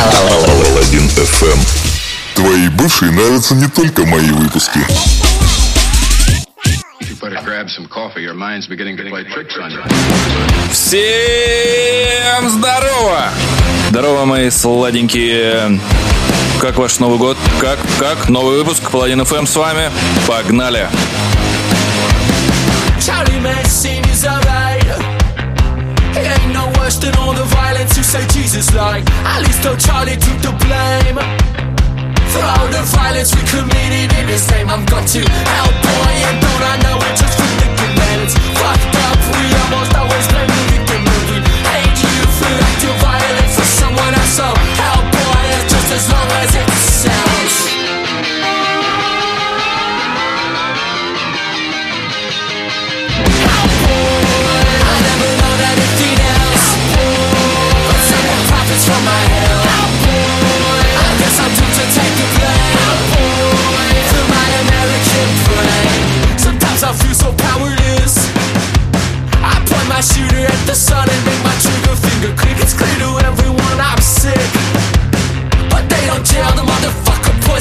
Паладин FM. Твои бывшие нравятся не только мои выпуски. Всем здорово! Здорово, мои сладенькие. Как ваш Новый год? Как? Как? Новый выпуск Паладин ФМ с вами. Погнали! Charlie than all the violence you say Jesus like. At least though Charlie took the blame. For all the violence we committed in his name, I'm got to help boy, and don't I know it just from the commandments. Fucked up, we almost always blame the victim movie. Hate you for acting violent for someone else, so help boy, it's just as long as it sells.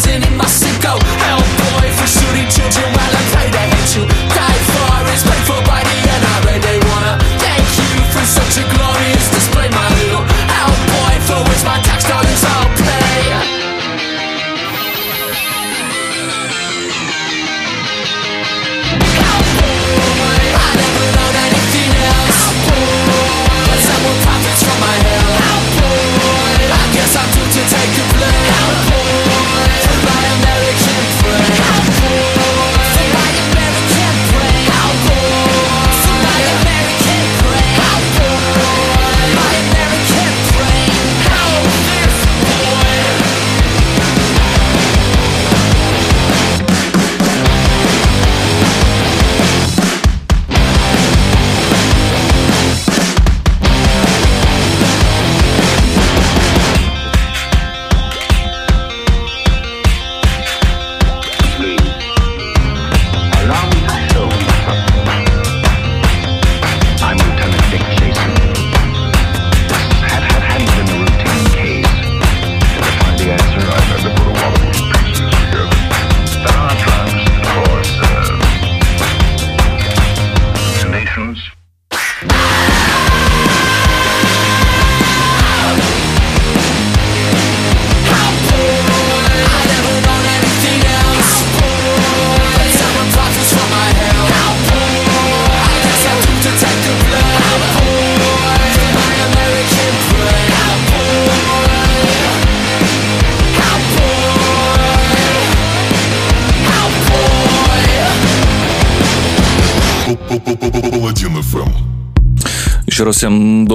rising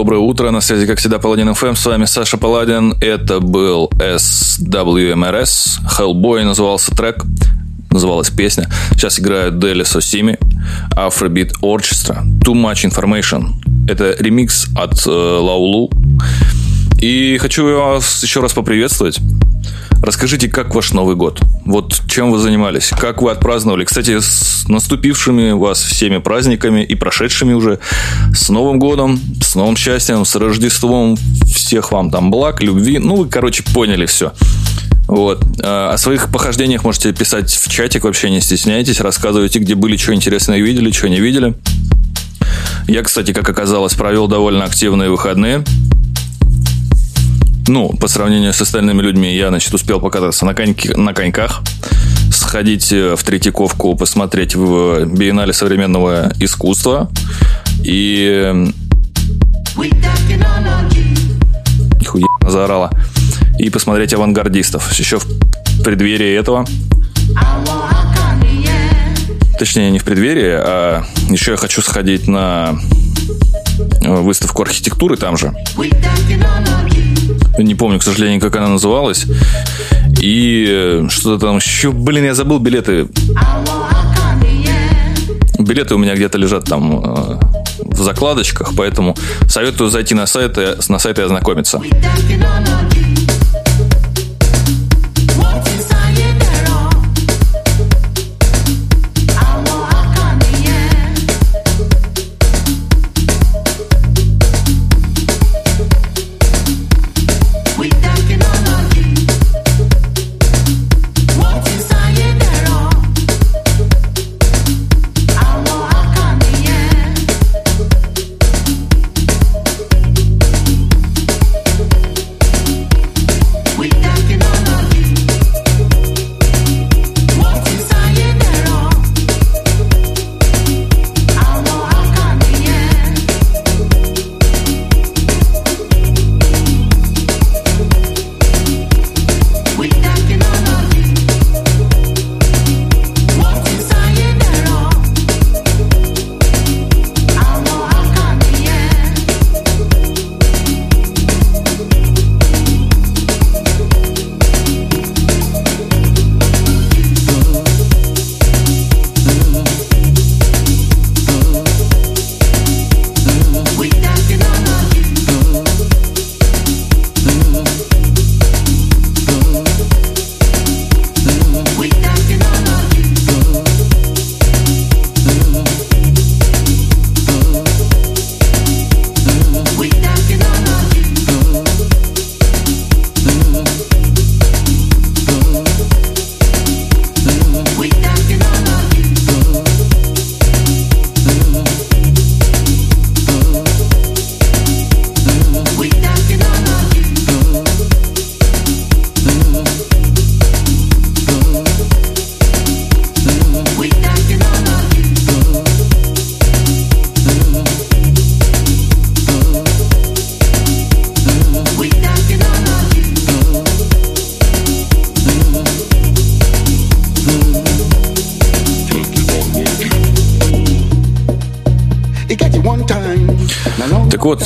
доброе утро. На связи, как всегда, Паладин FM. С вами Саша Паладин. Это был SWMRS. Hellboy назывался трек. Называлась песня. Сейчас играют Дели Сосими, Afrobeat Orchestra, Too Much Information. Это ремикс от э, Лаулу. И хочу вас еще раз поприветствовать. Расскажите, как ваш Новый год? Вот чем вы занимались? Как вы отпраздновали? Кстати, с наступившими вас всеми праздниками и прошедшими уже. С Новым годом, с новым счастьем, с Рождеством. Всех вам там благ, любви. Ну, вы, короче, поняли все. Вот. А, О своих похождениях можете писать в чатик, вообще не стесняйтесь. Рассказывайте, где были, что интересное видели, что не видели. Я, кстати, как оказалось, провел довольно активные выходные. Ну, по сравнению с остальными людьми, я, значит, успел покататься на, коньки, на коньках, сходить э, в Третьяковку, посмотреть в биеннале современного искусства. И... Нихуя заорала. И посмотреть авангардистов. Еще в преддверии этого Точнее, не в преддверии, а еще я хочу сходить на э, выставку архитектуры там же. Не помню, к сожалению, как она называлась. И э, что-то там еще... Блин, я забыл билеты. Билеты у меня где-то лежат там э, в закладочках, поэтому советую зайти на сайт, и- на сайт и ознакомиться.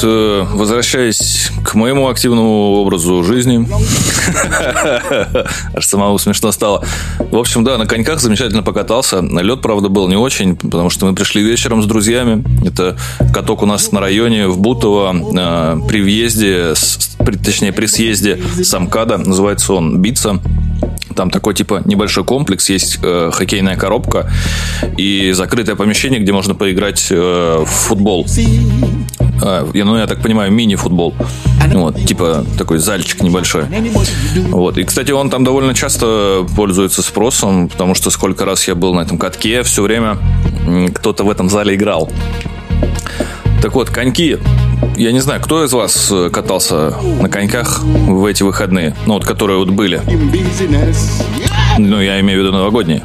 Э, возвращаясь к моему активному образу жизни, аж самому смешно стало. В общем, да, на коньках замечательно покатался. Лед, правда, был не очень, потому что мы пришли вечером с друзьями. Это каток у нас на районе в Бутово э, при въезде, точнее, при съезде с Амкада. Называется он «Битца». Там такой типа небольшой комплекс, есть э, хоккейная коробка и закрытое помещение, где можно поиграть э, в футбол. А, я, ну, я так понимаю, мини-футбол. Вот, типа такой зальчик небольшой. Вот. И, кстати, он там довольно часто пользуется спросом, потому что сколько раз я был на этом катке, все время кто-то в этом зале играл. Так вот, коньки. Я не знаю, кто из вас э, катался на коньках в эти выходные? Ну, вот которые вот были. Ну, я имею в виду новогодние.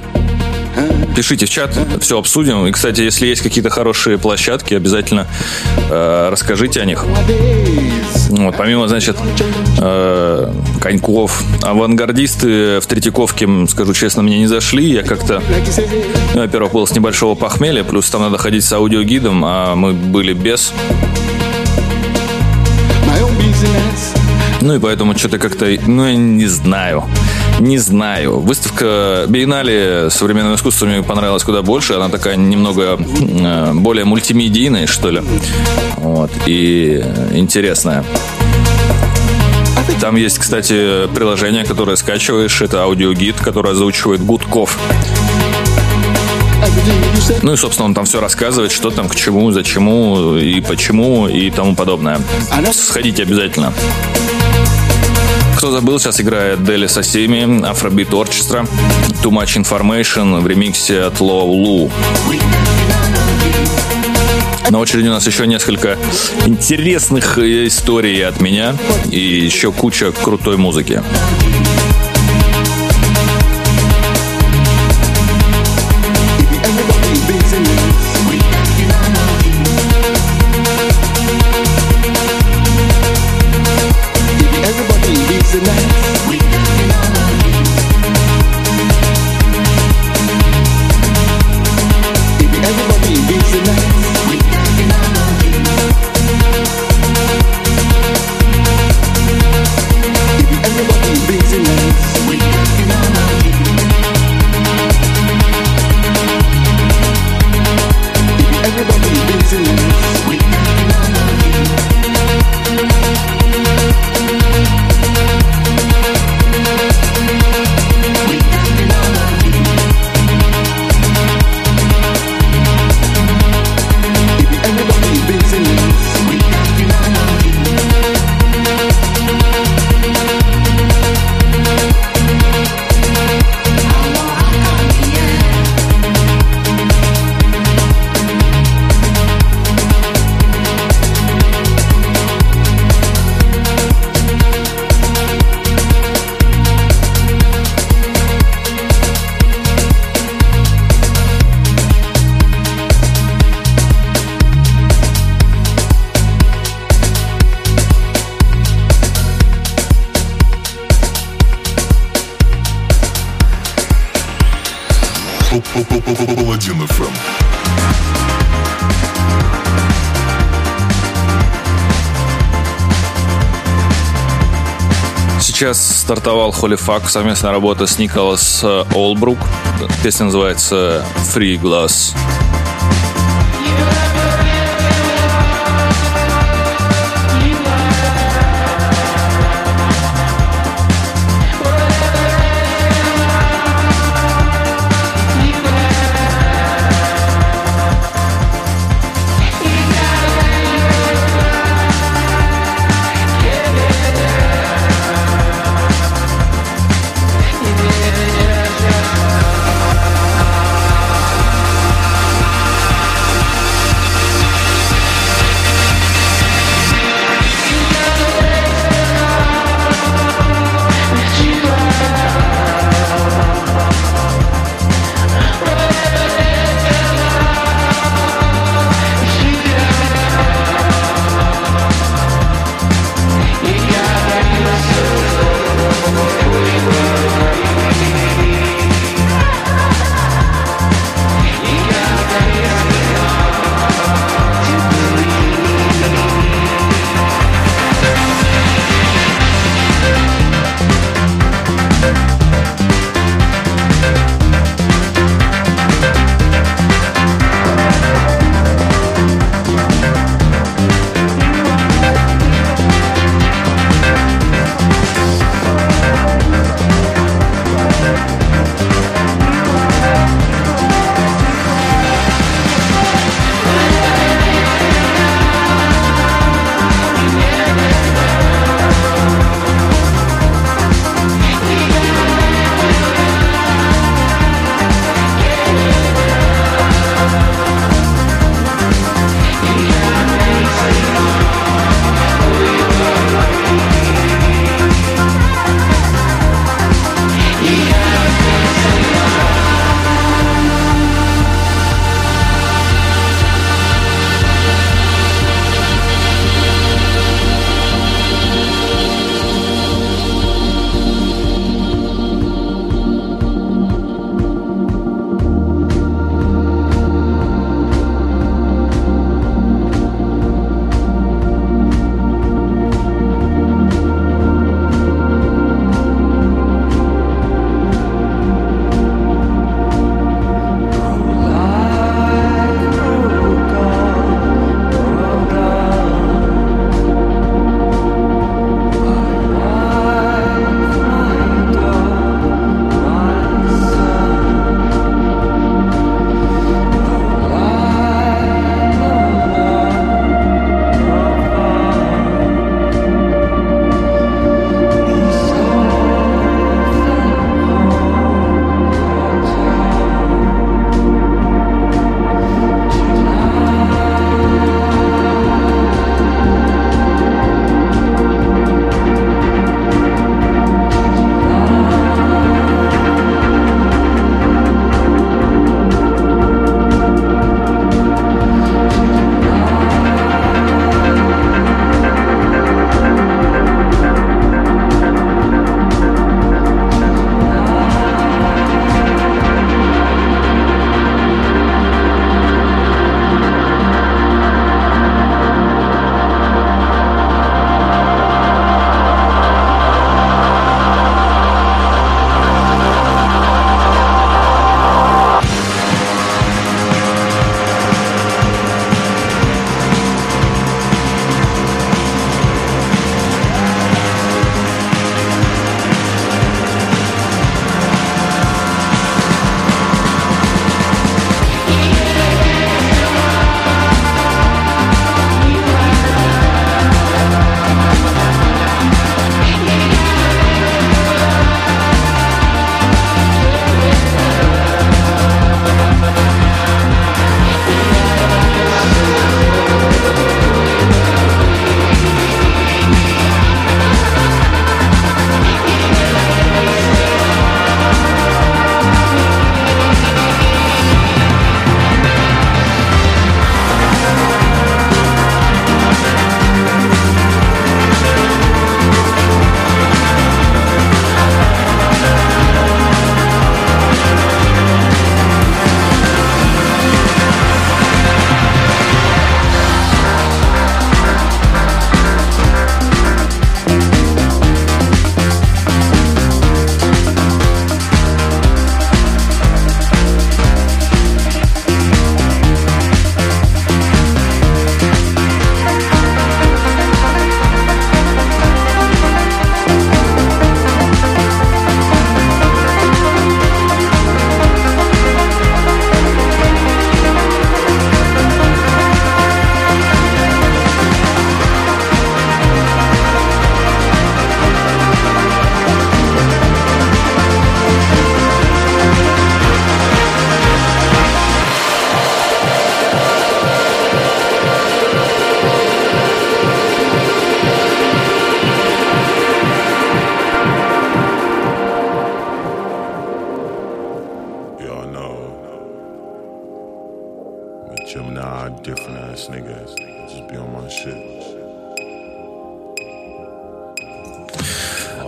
Пишите в чат, все обсудим. И, кстати, если есть какие-то хорошие площадки, обязательно э, расскажите о них. Вот, помимо, значит, э, коньков, авангардисты в Третьяковке, скажу честно, мне не зашли. Я как-то, ну, во-первых, был с небольшого похмелья, плюс там надо ходить с аудиогидом, а мы были без. Ну и поэтому что-то как-то, ну, я не знаю. Не знаю. Выставка Биеннале современного искусства мне понравилась куда больше. Она такая немного э, более мультимедийная, что ли. Вот. И интересная. Там есть, кстати, приложение, которое скачиваешь. Это аудиогид, который озвучивает Гудков. Ну и, собственно, он там все рассказывает, что там, к чему, зачему и почему и тому подобное. Сходите обязательно. Кто забыл, сейчас играет Дели Сосими, Afrobeat Orchestra, Too Much Information в ремиксе от Low Lu. На очереди у нас еще несколько интересных э, историй от меня и еще куча крутой музыки. Стартовал Холифак, совместная работа с Николас Олбрук. Песня называется Free Glass.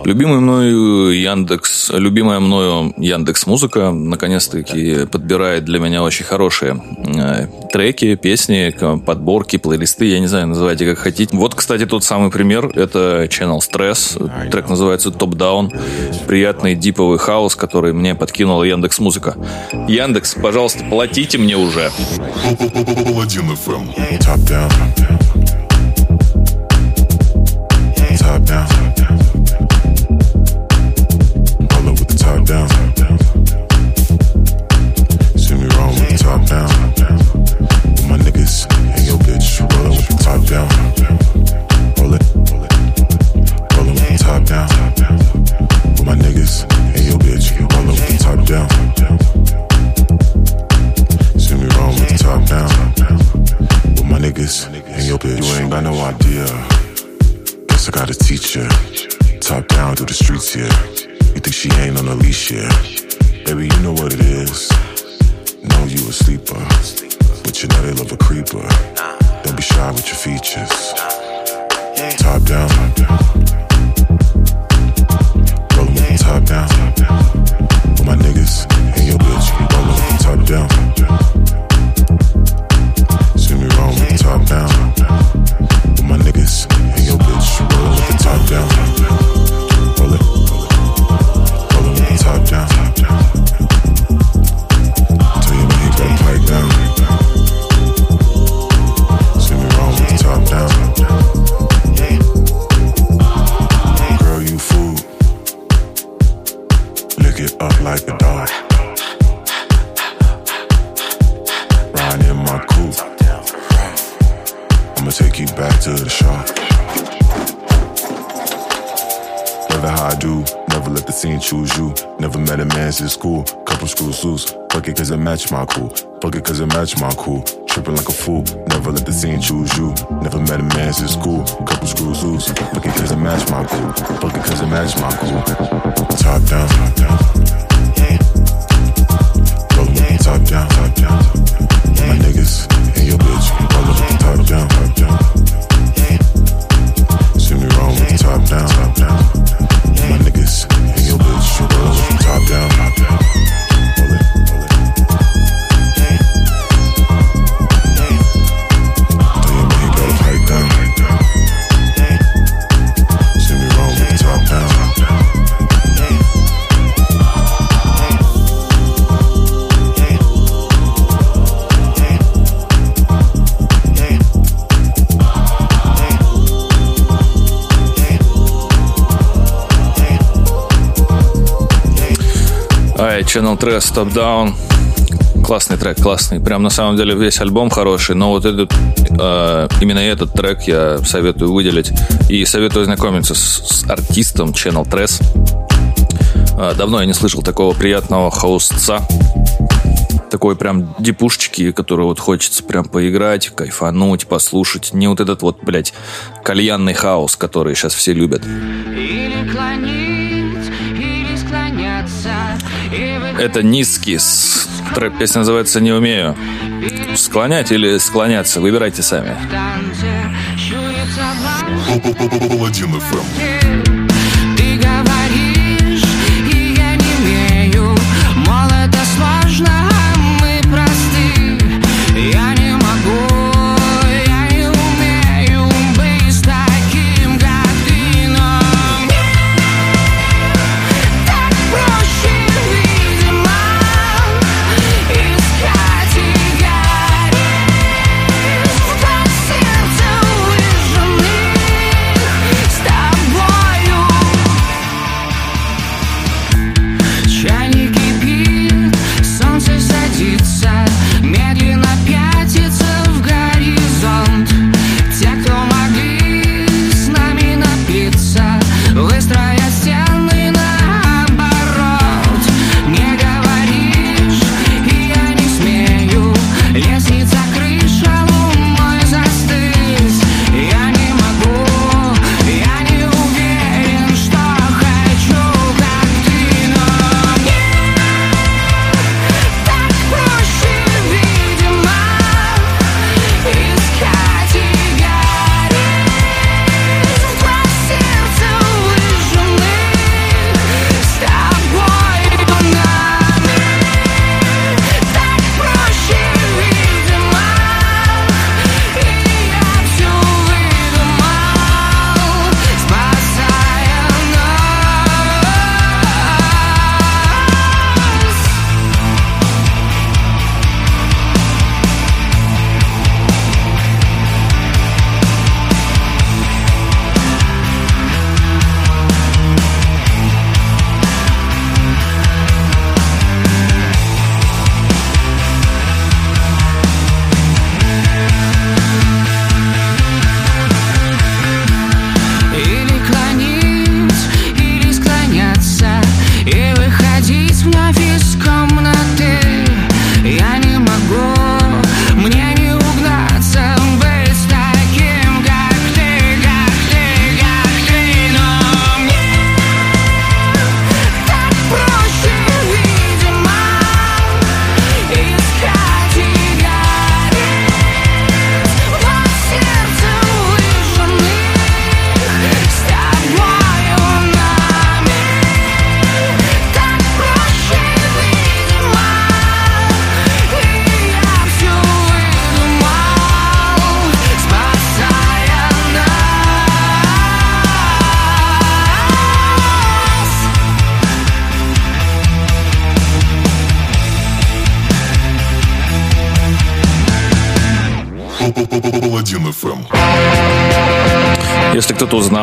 Любимый мною Яндекс, любимая мною Яндекс Музыка наконец-таки подбирает для меня очень хорошие э, треки, песни, подборки, плейлисты, я не знаю, называйте как хотите. Вот, кстати, тот самый пример, это Channel Stress, трек называется Top Down, приятный диповый хаос, который мне подкинула Яндекс Музыка. Яндекс, пожалуйста, платите мне уже. Паладин FM. Top down. Top down. Down. Here? Baby, you know what it is. Know you a sleeper, but you know they love a creeper. Don't be shy with your features. Top down. Rollin' with the top down. With my niggas and your bitch. Rollin' top down. Never let the scene choose you. Never met a man since school, couple screws loose. Fuck it cause it match my cool, fuck it cause it match my cool. Tripping like a fool, never let the scene choose you. Never met a man since school, couple screws loose. Fuck it cause it match my cool, fuck it cause it match my cool. Top down, top down. The top down, top down. My niggas and your bitch, with the top down, top down. See me wrong with the top down, top down. From top down. Top down. Channel Tress Top Down. Классный трек, классный. Прям на самом деле весь альбом хороший, но вот этот, э, именно этот трек я советую выделить. И советую ознакомиться с, с артистом Channel Tress. Э, давно я не слышал такого приятного хаусца. Такой прям дипушечки, который вот хочется прям поиграть, кайфануть, послушать. Не вот этот вот, блядь, кальянный хаос, который сейчас все любят. Или клонить, Это низкий. с- Трек песня называется «Не умею». Склонять или склоняться, выбирайте сами. Паладин FM.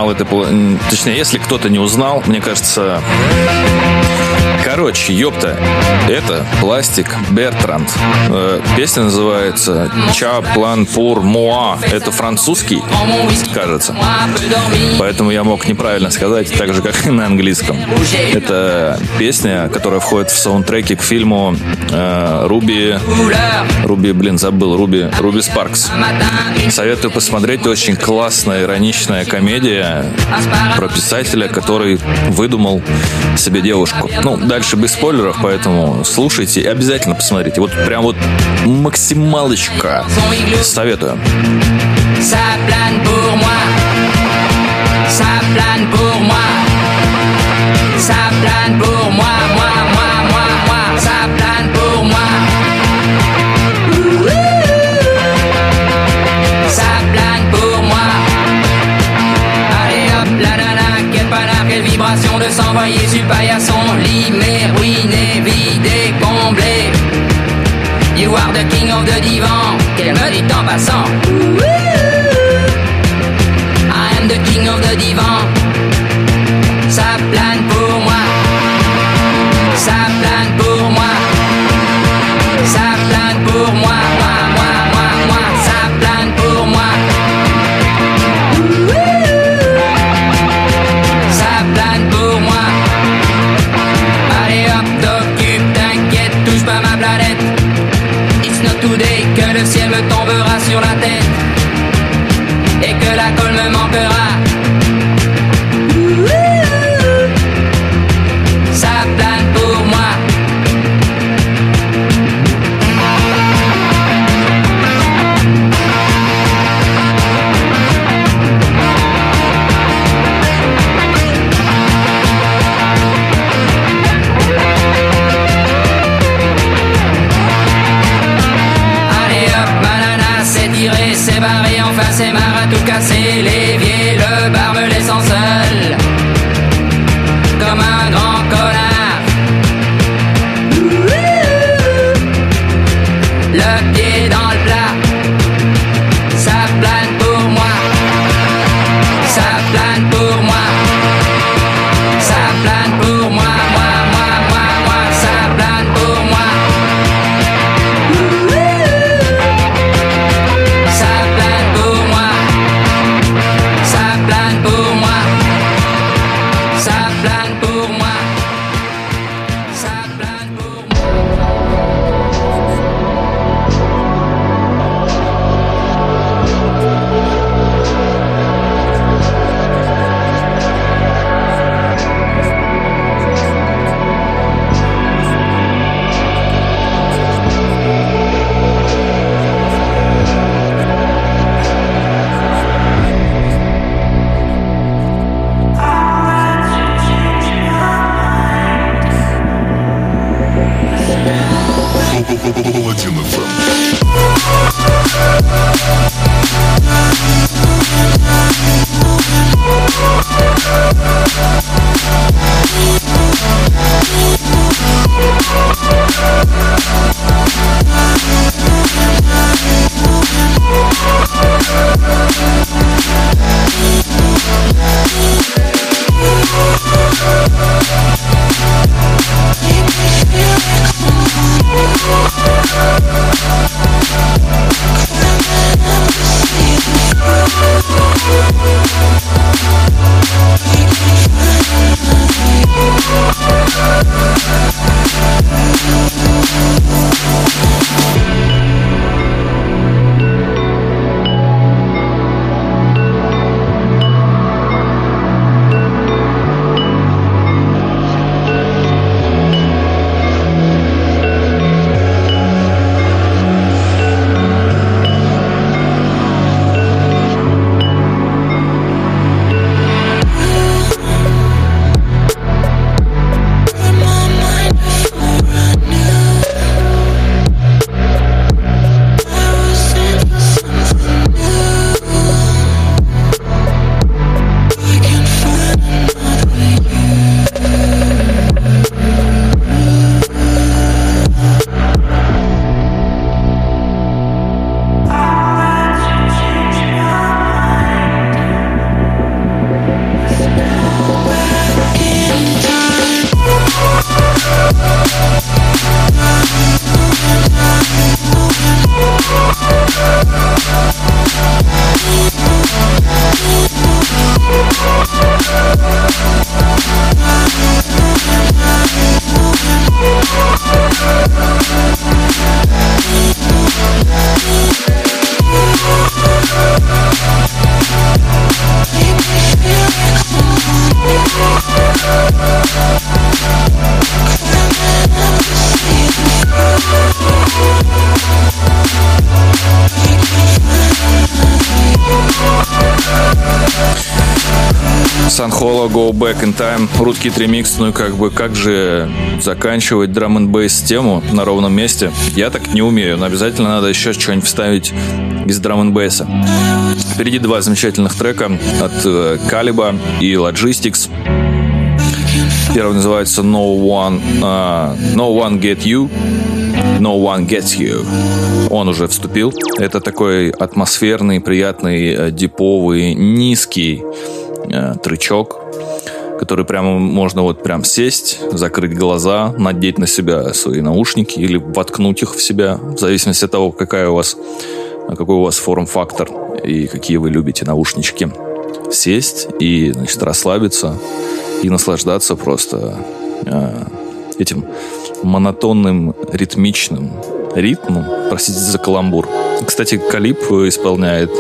Узнал это, точнее, если кто-то не узнал, мне кажется, короче, ёпта, это пластик Бертранд. Э, Песня называется Ча план пур муа. Это французский, кажется. Поэтому я мог неправильно сказать, так же, как и на английском. Это песня, которая входит в саундтреки к фильму э, Руби... Руби, блин, забыл. Руби, Руби Спаркс. Советую посмотреть. Очень классная, ироничная комедия про писателя, который выдумал себе девушку. Ну, дальше без спойлеров, поэтому слушайте и обязательно посмотрите. Вот прям вот максималочка. Советую. Ça plane pour moi. Moi, moi, moi, moi, de s'envoyer sur paillasson. Limé, ruiné, vidé, comblé. You are the king of the divan. Qu'elle me dit en passant? I am the king of the divan. Tombera again. Time, Rootkit ремикс, ну и как бы как же заканчивать драм н бейс тему на ровном месте? Я так не умею, но обязательно надо еще что-нибудь вставить без драм н бейса. Впереди два замечательных трека от э, Калиба и Logistics. Первый называется No One, uh, no One Get You, No One Gets You. Он уже вступил. Это такой атмосферный, приятный, э, диповый, низкий э, трючок, который прямо можно вот прям сесть, закрыть глаза, надеть на себя свои наушники или воткнуть их в себя, в зависимости от того, какая у вас, какой у вас форм-фактор и какие вы любите наушнички. Сесть и, значит, расслабиться и наслаждаться просто э, этим монотонным, ритмичным ритмом. Простите за каламбур. Кстати, Калип исполняет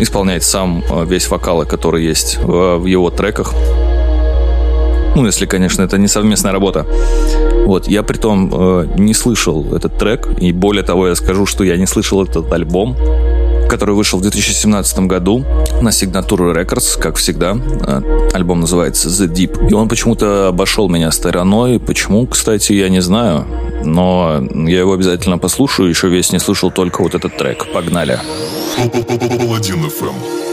исполняет сам э, весь вокал, который есть в, в его треках. Ну, если, конечно, это не совместная работа. Вот, я при том э, не слышал этот трек, и более того, я скажу, что я не слышал этот альбом, который вышел в 2017 году на Signature Records, как всегда. Э, Альбом называется The Deep. И он почему-то обошел меня стороной. Почему, кстати, я не знаю. Но я его обязательно послушаю. Еще весь не слышал только вот этот трек. Погнали. Паладин FM.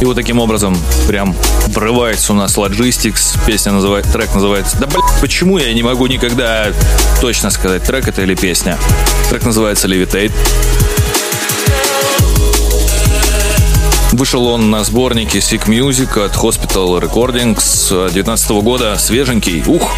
И вот таким образом прям врывается у нас Logistics. Песня называется, трек называется... Да, блин, почему я не могу никогда точно сказать, трек это или песня? Трек называется Levitate. Вышел он на сборнике Sick Music от Hospital Recordings 2019 года. Свеженький. Ух!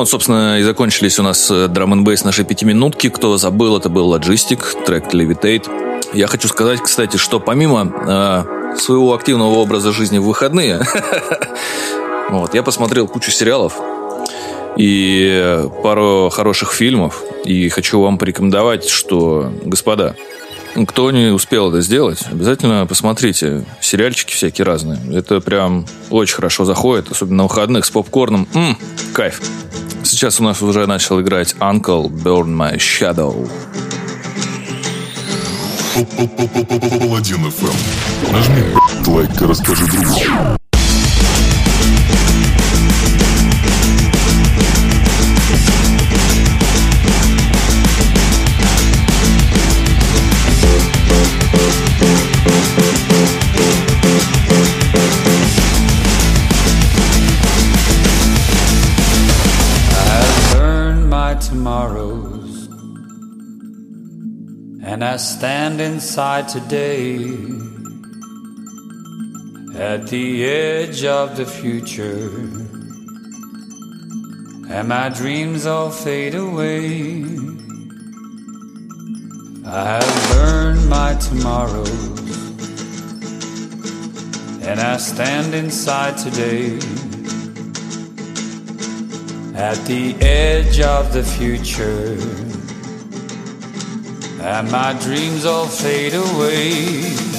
Вот, собственно, и закончились у нас драм н бейс нашей пятиминутки. Кто забыл, это был Logistic, трек Levitate. Я хочу сказать, кстати, что помимо э, своего активного образа жизни в выходные, вот, я посмотрел кучу сериалов и пару хороших фильмов. И хочу вам порекомендовать, что, господа, кто не успел это сделать, обязательно посмотрите. Сериальчики всякие разные. Это прям очень хорошо заходит, особенно на выходных с попкорном. М, кайф. Сейчас у нас уже начал играть Uncle Burn My Shadow. Нажми лайк и расскажи другу. And I stand inside today at the edge of the future and my dreams all fade away. I have burned my tomorrows and I stand inside today at the edge of the future. And my dreams all fade away.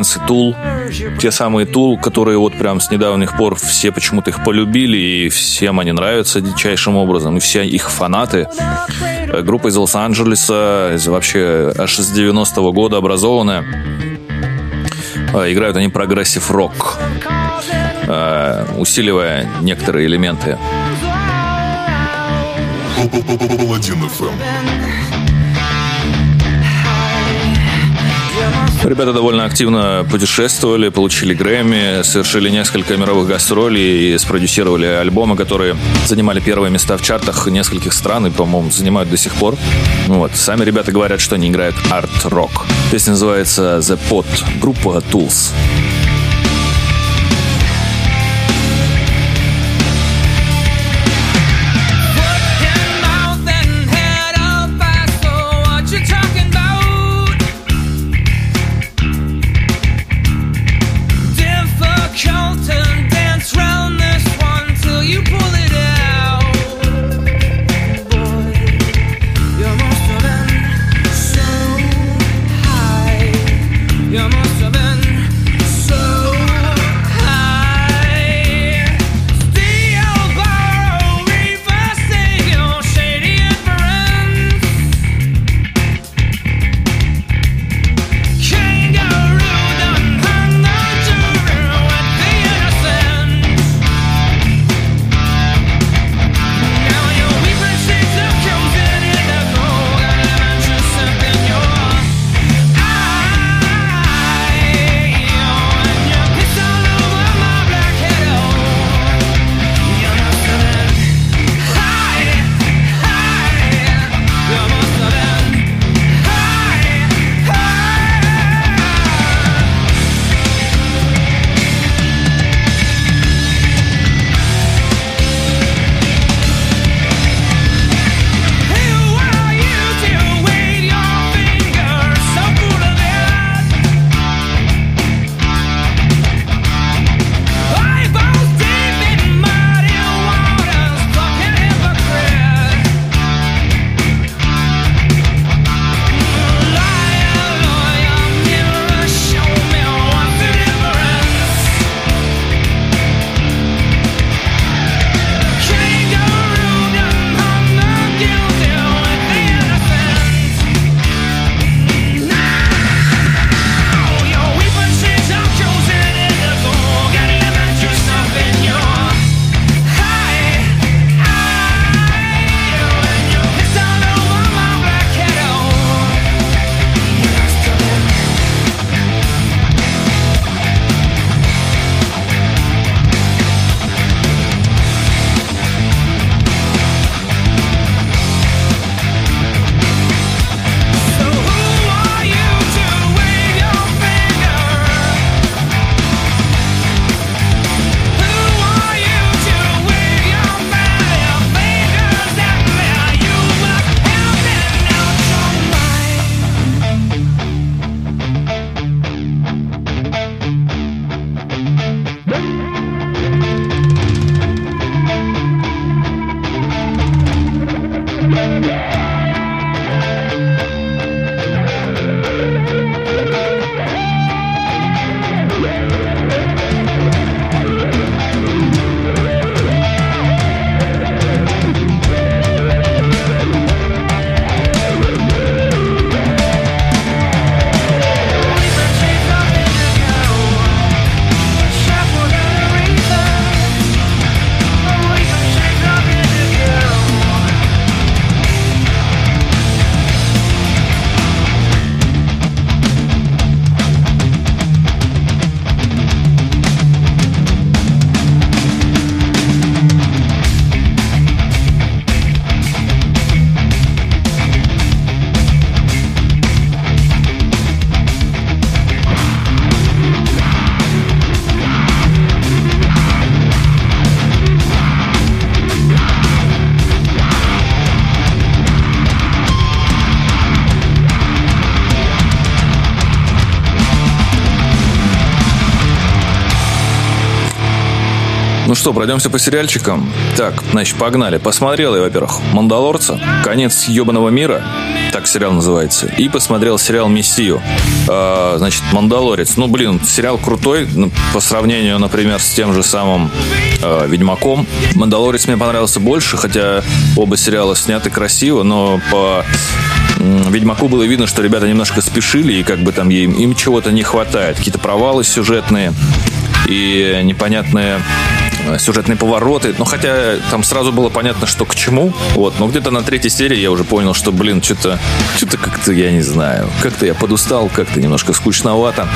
Американцы Tool. Те самые Tool, которые вот прям с недавних пор все почему-то их полюбили, и всем они нравятся дичайшим образом, и все их фанаты. Э, Группа из Лос-Анджелеса, вообще аж с 90-го года образованная. Э, Играют они прогрессив рок, э, усиливая некоторые элементы. Ребята довольно активно путешествовали, получили Грэмми, совершили несколько мировых гастролей и спродюсировали альбомы, которые занимали первые места в чартах нескольких стран и, по-моему, занимают до сих пор. Вот. Сами ребята говорят, что они играют арт-рок. Песня называется The Pot, группа Tools. Что, пройдемся по сериальчикам. Так, значит, погнали. Посмотрел я, во-первых, «Мандалорца», «Конец ебаного мира», так сериал называется, и посмотрел сериал «Мессию». А, значит, «Мандалорец». Ну, блин, сериал крутой ну, по сравнению, например, с тем же самым а, «Ведьмаком». «Мандалорец» мне понравился больше, хотя оба сериала сняты красиво, но по Ведьмаку было видно, что ребята немножко спешили, и как бы там им, им чего-то не хватает. Какие-то провалы сюжетные и непонятные э, сюжетные повороты. Ну, хотя там сразу было понятно, что к чему. Вот. Но где-то на третьей серии я уже понял, что, блин, что-то что-то как-то, я не знаю, как-то я подустал, как-то немножко скучновато.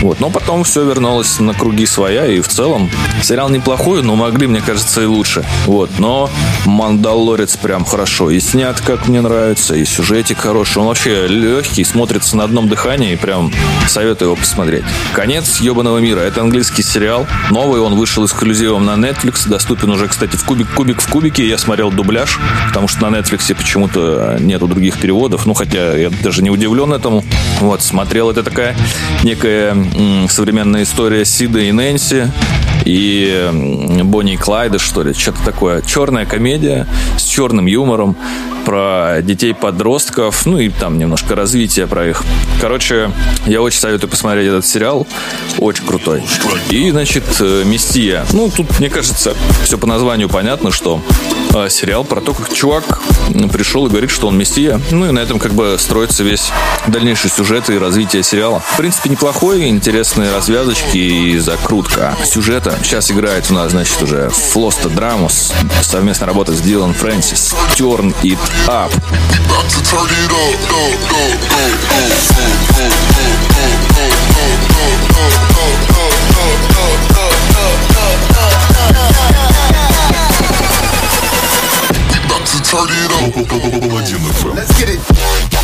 Вот. Но потом все вернулось на круги своя, и в целом сериал неплохой, но могли, мне кажется, и лучше. Вот. Но «Мандалорец» прям хорошо и снят, как мне нравится, и сюжетик хороший. Он вообще легкий, смотрится на одном дыхании, и прям советую его посмотреть. «Конец ебаного мира» — это английский сериал. Новый он вышел эксклюзивом на Netflix, доступен уже, кстати, в кубик, кубик в кубике. Я смотрел дубляж, потому что на Netflix почему-то нету других переводов. Ну, хотя я даже не удивлен этому. Вот, смотрел. Это такая некая м, современная история Сида и Нэнси и Бонни и Клайда, что ли, что-то такое. Черная комедия с черным юмором про детей-подростков, ну и там немножко развития про их. Короче, я очень советую посмотреть этот сериал. Очень крутой. И, значит, э, Мессия. Ну, тут, мне кажется, все по названию понятно, что э, сериал про то, как чувак пришел и говорит, что он Мессия. Ну и на этом как бы строится весь дальнейший сюжет и развитие сериала. В принципе, неплохой, интересные развязочки и закрутка сюжета. Сейчас играет у нас, значит, уже Флоста Драмус. Совместная работа с Дилан Фрэнсис. up. About to turn it up. Let's get it.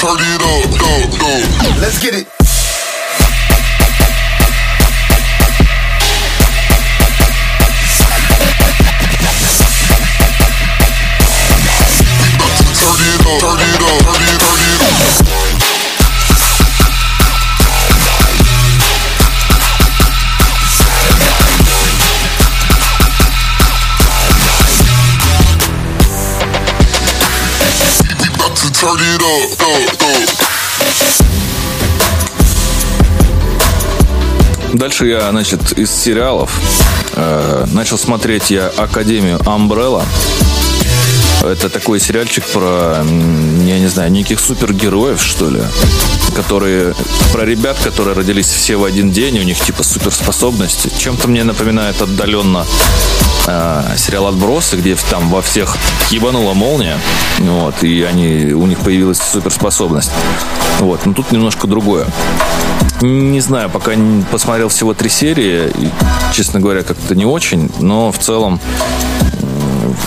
Turn it up, up, up. Дальше я, значит, из сериалов э, начал смотреть я Академию Umbrella. Это такой сериальчик про, я не знаю, неких супергероев, что ли, которые про ребят, которые родились все в один день, у них типа суперспособности. Чем-то мне напоминает отдаленно э, сериал «Отбросы», где там во всех ебанула молния, вот, и они, у них появилась суперспособность. Вот, но тут немножко другое. Не знаю, пока не посмотрел всего три серии, и, честно говоря, как-то не очень, но в целом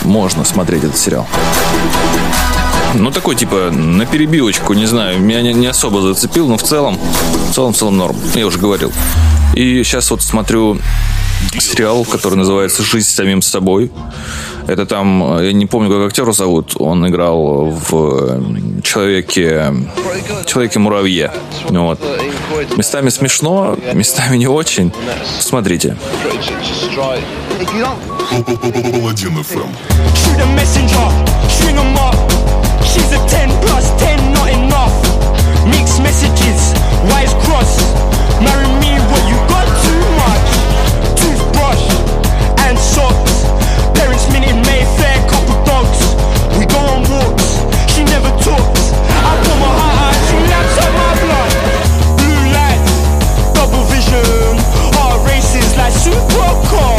можно смотреть этот сериал. Ну, такой, типа, на перебивочку, не знаю, меня не, не особо зацепил, но в целом, в целом, в целом норм, я уже говорил. И сейчас вот смотрю сериал, который называется «Жизнь с самим собой». Это там, э, я не помню, как актера зовут, он играл в э, «Человеке... Человеке-муравье». Вот. Местами смешно, местами не очень. Смотрите. Эм. Marry me with she broke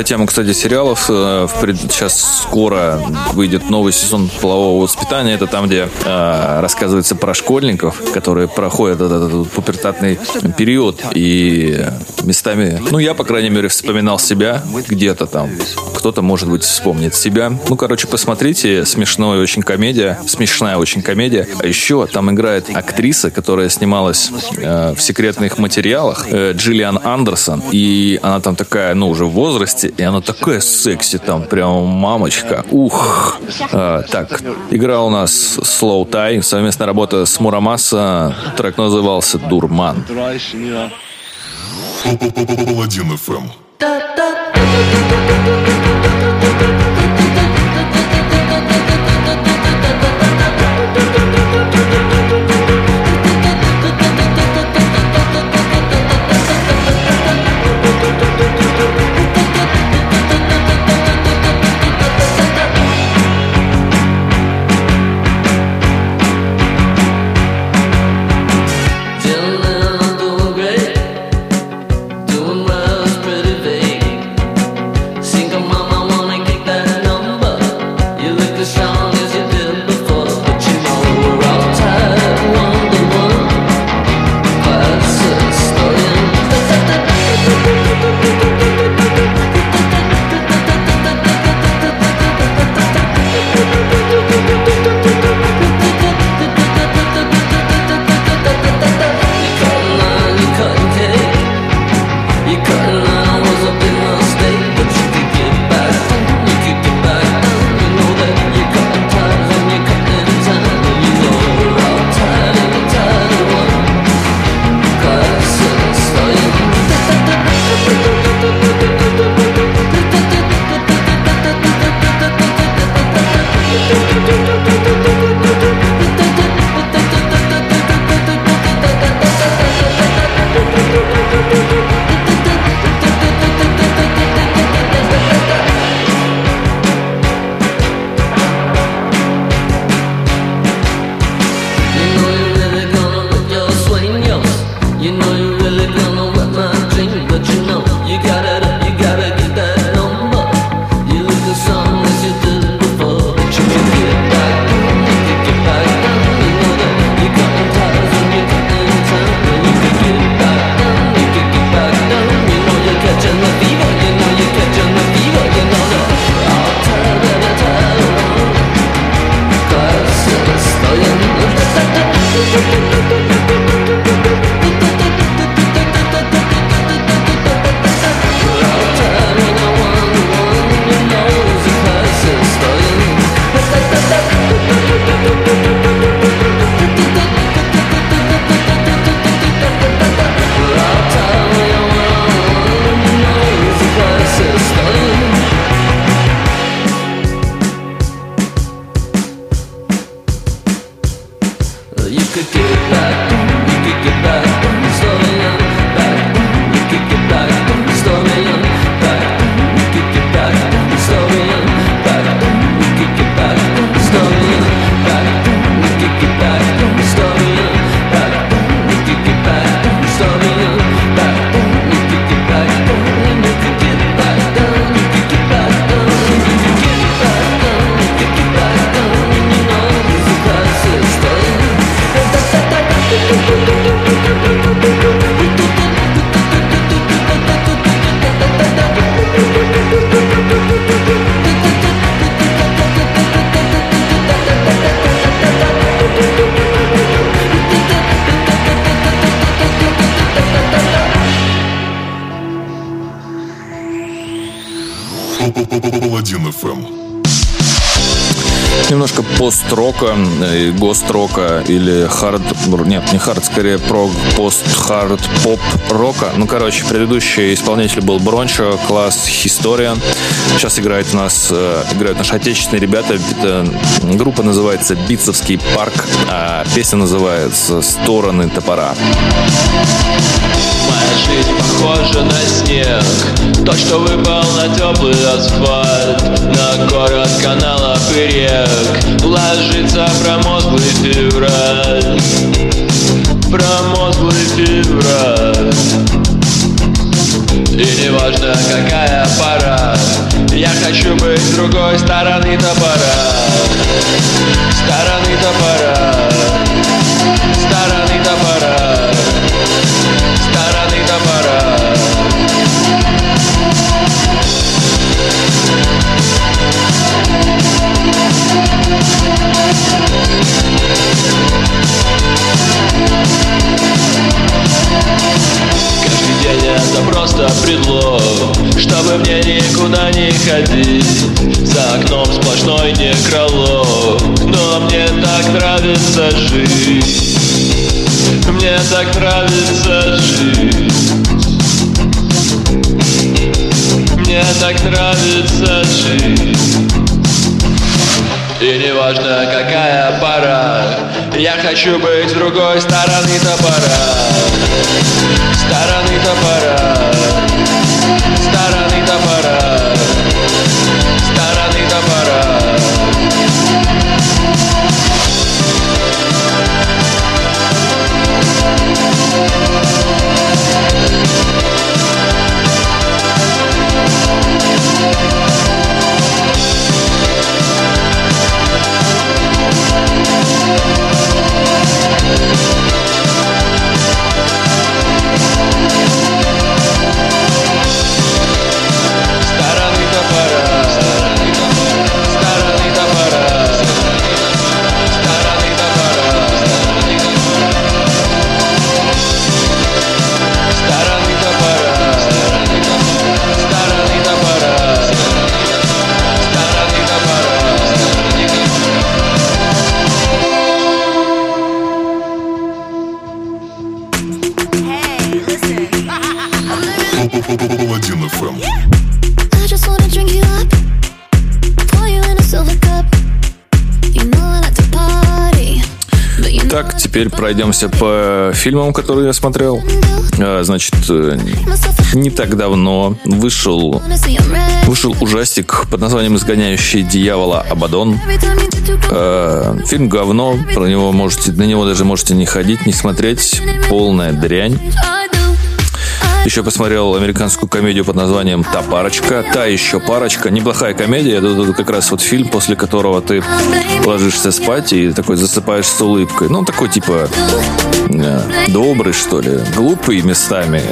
продолжая тему, кстати, сериалов, э, сейчас скоро выйдет новый сезон полового воспитания. Это там, где э, рассказывается про школьников, которые проходят этот, этот пубертатный период. И местами, ну, я, по крайней мере, вспоминал себя где-то там. Кто-то, может быть, вспомнит себя. Ну, короче, посмотрите, смешная очень комедия, смешная очень комедия. А еще там играет актриса, которая снималась э, в секретных материалах, э, Джиллиан Андерсон, и она там такая, ну, уже в возрасте, и она такая секси там, прям мамочка. Ух! Э, так, игра у нас Slow Tie, совместная работа с Мурамаса, трек назывался «Дурман». Паладин ФМ. Пост-рока, э, гост-рока или хард... Нет, не хард, скорее прог, пост-хард, поп-рока. Ну, короче, предыдущий исполнитель был Брончо, класс Historian. Сейчас играет у нас, э, играют наши отечественные ребята. Это, группа называется Битцевский парк, а песня называется «Стороны топора». Моя жизнь похожа на снег То, что выпал на теплый асфальт На город каналов и рек Ложится промозглый февраль. Промозглый февраль. И неважно какая пора Я хочу быть с другой стороны топора. Стороны топора. Стороны топора. Стороны топора Каждый день это просто предлог Чтобы мне никуда не ходить. За окном сплошной некролог Но мне так нравится жить. Мне так нравится жить. Мне так нравится жить Неважно какая пора Я хочу быть с другой стороны топора. Стороны топора. Стороны топора пройдемся по фильмам, которые я смотрел. А, Значит, э, не так давно вышел, вышел ужастик под названием «Изгоняющий дьявола Абадон». Э, Фильм говно, про него можете, на него даже можете не ходить, не смотреть. Полная дрянь. Еще посмотрел американскую комедию под названием «Та парочка». Та еще парочка. Неплохая комедия. Это, как раз вот фильм, после которого ты ложишься спать и такой засыпаешь с улыбкой. Ну, такой типа э, добрый, что ли. Глупый местами.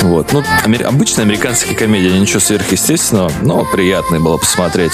Вот. Ну, амер- обычная американская комедия. Ничего сверхъестественного, но приятно было посмотреть.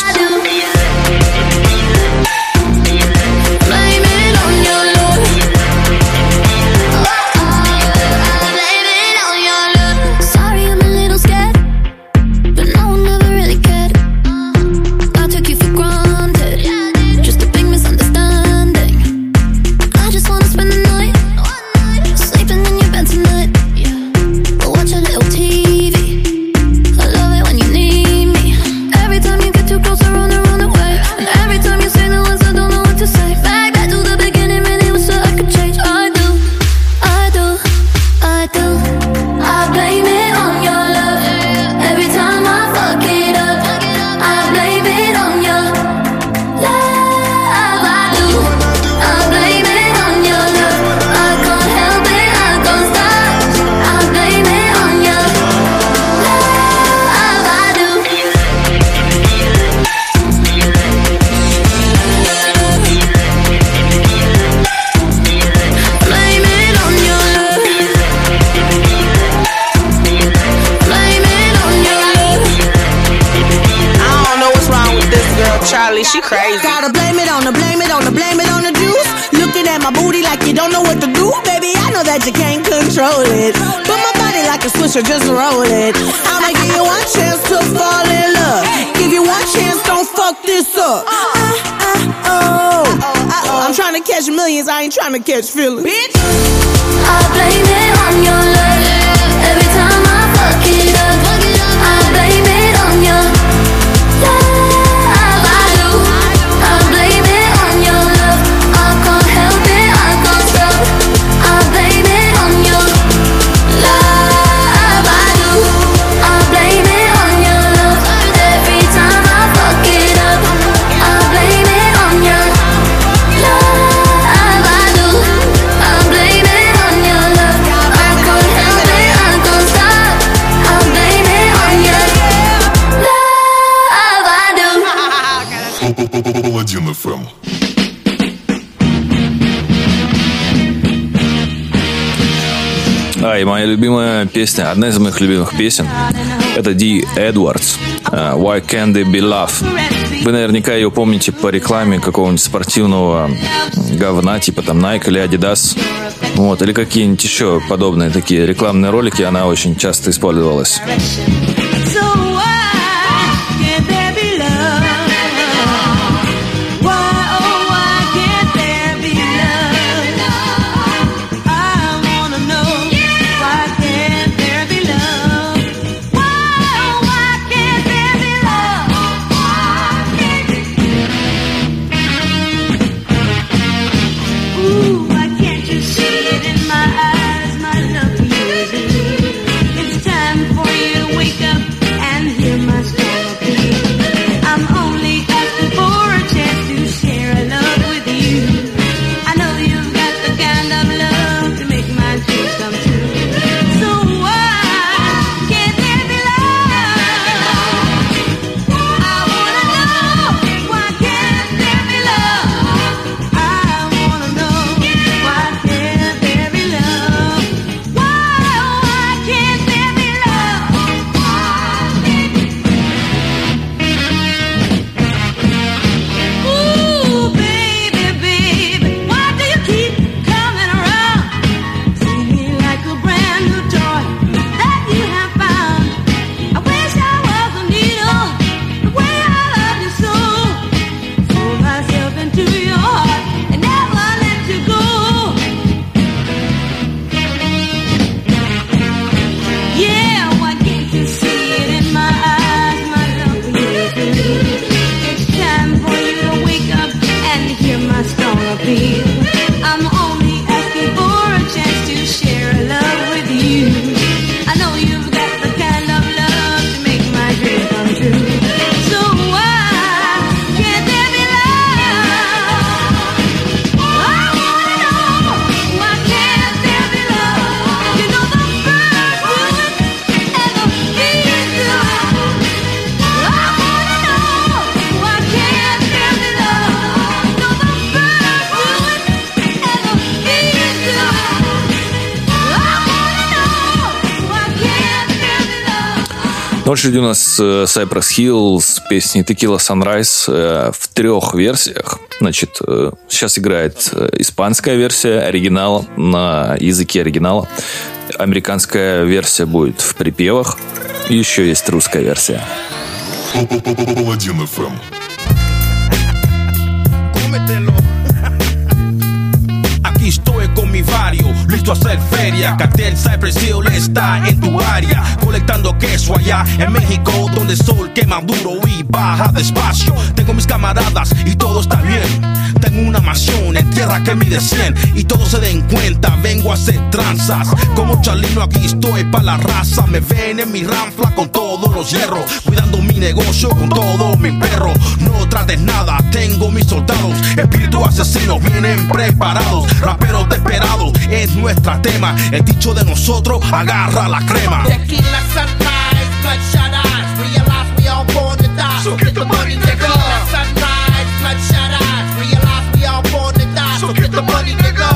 Любимая песня, одна из моих любимых песен, это Ди Эдвардс, э, Why Can't They Be Love. Вы наверняка ее помните по рекламе какого-нибудь спортивного говна, типа там Nike или Adidas. Вот, или какие-нибудь еще подобные такие рекламные ролики, она очень часто использовалась. На очереди у нас э, Cypress Hill с песней Tequila Sunrise э, в трех версиях. Значит, э, сейчас играет испанская версия оригинала на языке оригинала. Американская версия будет в припевах. И еще есть русская версия. Паладин ФМ. cómetelo. Aquí estoy con mi vario, listo a hacer feria. Cartel Cypress Hill está en tu área, colectando queso allá en México, donde el sol quema duro y baja despacio. Tengo mis camaradas y todo está bien. Tengo una mansión en tierra que mide 100 y todos se den cuenta, vengo a hacer tranzas. Como Chalino aquí estoy pa' la raza, me ven en mi ranfla con todos los hierros, cuidando mi negocio con todo mi perro. No trates nada, tengo mis soldados, espíritu asesinos vienen preparados, raperos desesperados es nuestra tema. El dicho de nosotros agarra la crema. Tequila sunrise, bloodshot eyes. Realize we all born to die. So get the money, nigga. Sunrise, bloodshot eyes. Realize we all born to die. So get the money, nigga.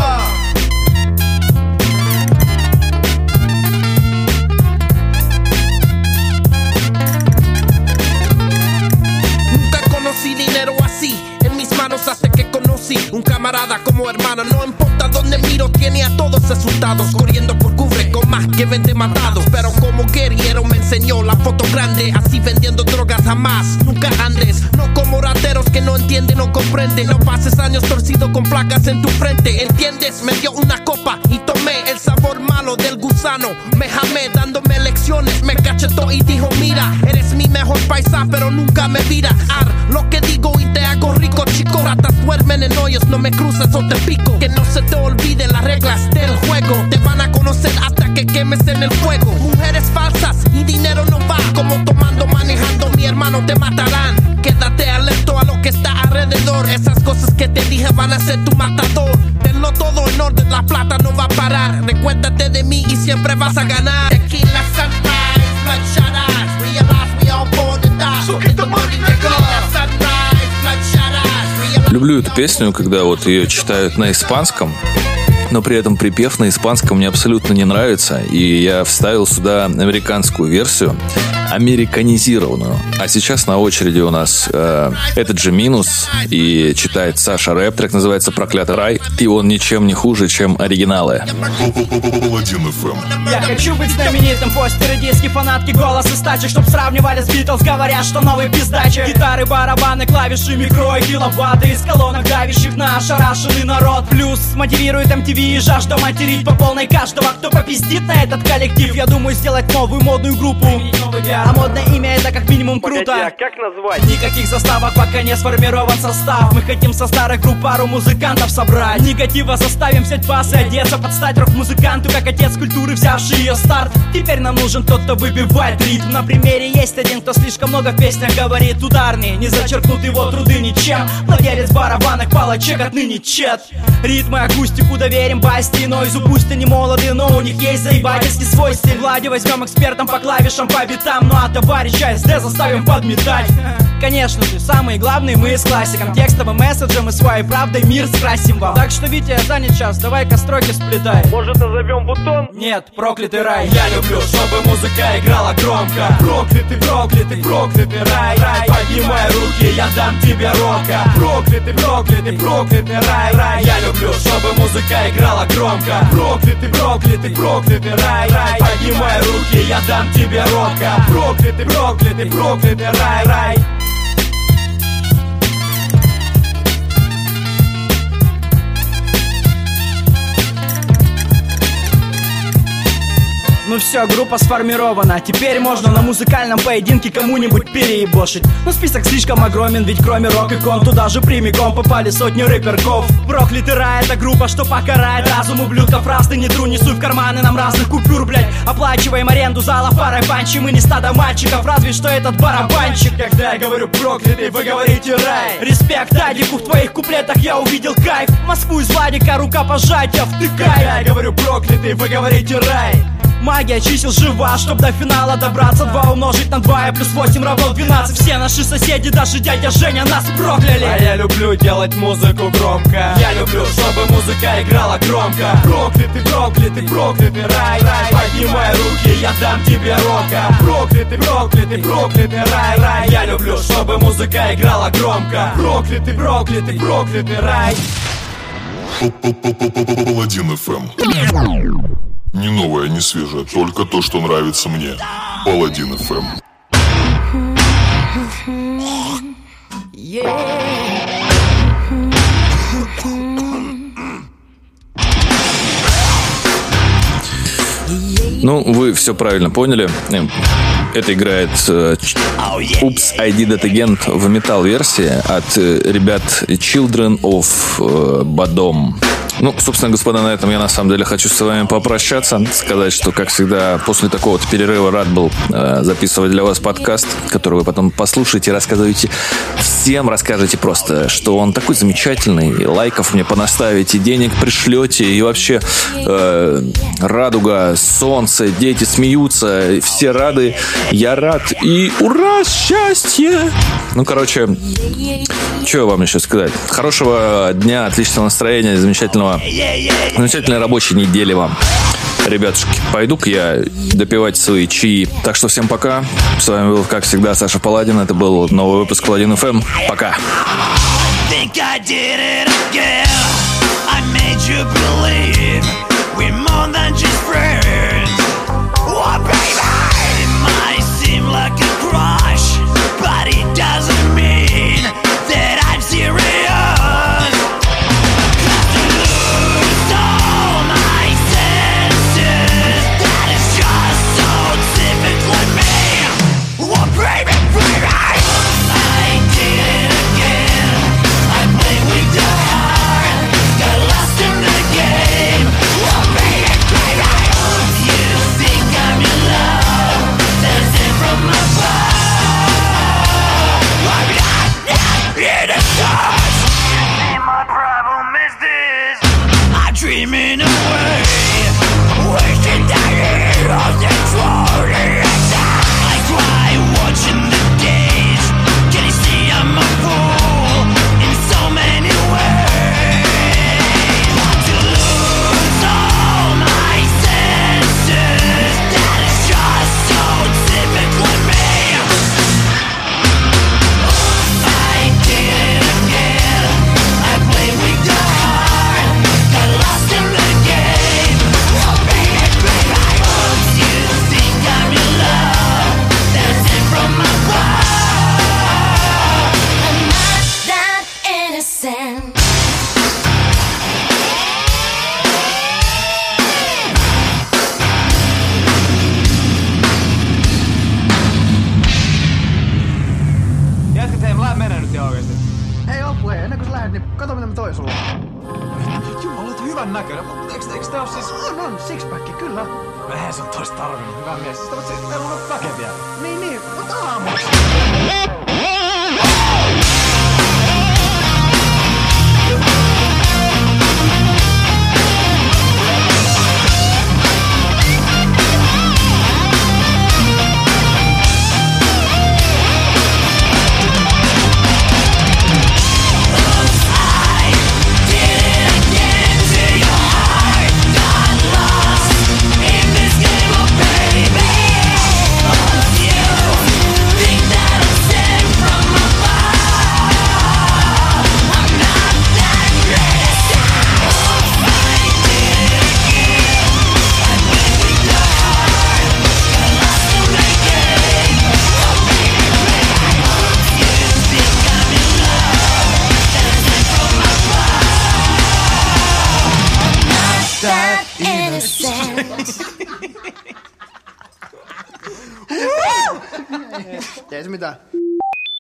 Nunca conocí dinero así. En mis manos hasta que conocí un camarada como hermano. No importa dónde miro, tiene a todos asustados. Corriendo por cubre con más que vende matados. Pero como guerrero me enseñó la foto grande. Así vendiendo drogas jamás, nunca andes. No como rateros que no entienden o comprenden. No pases años torcido con placas en tu frente. ¿Entiendes? Me dio una copa y tomé el sabor malo del gusano. Me jamé dándome lecciones, me cachetó y dijo: Mira, eres mi mejor paisa, pero nunca me viras. Ar, lo que digo y te hago rico, chico. Ratas duermen en hoyos, no me cruces o te pico. Que no se te olviden las reglas del juego. Te van a conocer hasta que quemes en el fuego. Mujeres falsas y dinero no va. Como tomando, manejando, mi hermano te matarán. Quédate alerto a lo que está alrededor. Esas cosas que te dije van a ser tu matador. Tenlo todo en orden, la plata no va a parar. Recuérdate de mí y siempre vas a ganar. Tequila sunrise, bloodshot eyes. Realize we all born to die. So get the money, Tequila sunrise, bloodshot eyes. Realize Люблю эту песню, когда вот ее читают на испанском, но при этом припев на испанском мне абсолютно не нравится, и я вставил сюда американскую версию, американизированную. А сейчас на очереди у нас э, этот же минус, и читает Саша рэп, трек называется «Проклятый рай», и он ничем не хуже, чем оригиналы. Я хочу быть знаменитым Постеры, диски, фанатки, голос и стачек Чтоб сравнивали с Битлз, говорят, что новый пиздачи Гитары, барабаны, клавиши, микро и киловатты Из колонок давящих на ошарашенный народ Плюс мотивирует MTV и жажда материть по полной каждого Кто попиздит на этот коллектив. Я думаю сделать новую модную группу. А модное имя это как минимум круто. как назвать? Никаких заставок, пока не сформирован состав. Мы хотим со старых групп пару музыкантов собрать. Негатива заставим взять бас и одеться Под стать рок-музыканту, как отец культуры, взявший ее старт. Теперь нам нужен тот, кто выбивает ритм. На примере есть один, кто слишком много в песнях говорит Ударный, не зачеркнут его труды ничем. Владелец барабанок, палочек отныне чет. Ритмы, акустику доверим Басти Нойзу Пусть они молоды, но у них есть заебательский свой стиль Влади возьмем экспертом по клавишам, по битам. Ну а товарища СД заставим подметать Конечно же, самые главные мы с классиком Текстовым месседжем и своей правдой мир скрасим вам. Так что, Витя, я занят час, давай-ка строки сплетай. Может назовем бутон? Нет, проклятый рай. Я люблю, чтобы музыка играла громко. Проклятый, проклятый, проклятый рай, рай Поднимай руки, я дам тебе рока. Проклятый, проклятый, проклятый рай, рай Я люблю, чтобы музыка играла громко. Проклятый, проклятый, проклятый рай, рай. Поднимай руки, я дам тебе рока Проклятый, проклятый, проклятый рай, рай Ну все, группа сформирована. Теперь можно на музыкальном поединке кому-нибудь переебошить Но список слишком огромен, ведь кроме рок-икон Туда же прямиком попали сотни рэперков. Проклятый рай, это группа, что покарает разум ублюдков. Раз ты не тру, не суй в карманы нам разных купюр, блять Оплачиваем аренду зала парой панчи Мы не стадо мальчиков, разве что этот барабанщик. Когда я говорю проклятый, вы говорите рай Респект Адику, в твоих куплетах я увидел кайф. Москву из Владика, рука пожатия, втыкай. Когда я говорю проклятый, вы говорите рай Магия чисел жива, чтоб до финала добраться. Два умножить на два и плюс восемь равно 12 Все наши соседи, даже дядя Женя нас прокляли. А я люблю делать музыку громко. Я люблю, чтобы музыка играла громко. Проклятый, проклятый, проклятый рай, рай Поднимай руки, я дам тебе рока. Проклятый, проклятый, проклятый рай, рай. Я люблю, чтобы музыка играла громко. Проклятый, проклятый, проклятый рай. Паладин ФМ. Не новое, не свежее, только то, что нравится мне. Паладин ФМ. Ну, вы все правильно поняли. Эм, Это играет э, Oops, I Did It Again в метал-версии от э, ребят Children of э, Bodom. Ну, собственно, господа, на этом я на самом деле хочу с вами попрощаться. Сказать, что, как всегда, после такого вот перерыва рад был э, записывать для вас подкаст, который вы потом послушаете, рассказываете всем, расскажете просто, что он такой замечательный, лайков мне понаставите, денег пришлете, и вообще э, радуга, солнце, дети смеются, все рады, я рад, и ура, счастье! Ну, короче, что вам еще сказать? Хорошего дня, отличного настроения, замечательного, замечательной рабочей недели вам. Ребятушки, пойду-ка я допивать свои чаи. Так что всем пока. С вами был, как всегда, Саша Паладин. Это был новый выпуск Паладин ФМ. Пока. we're more than just friends.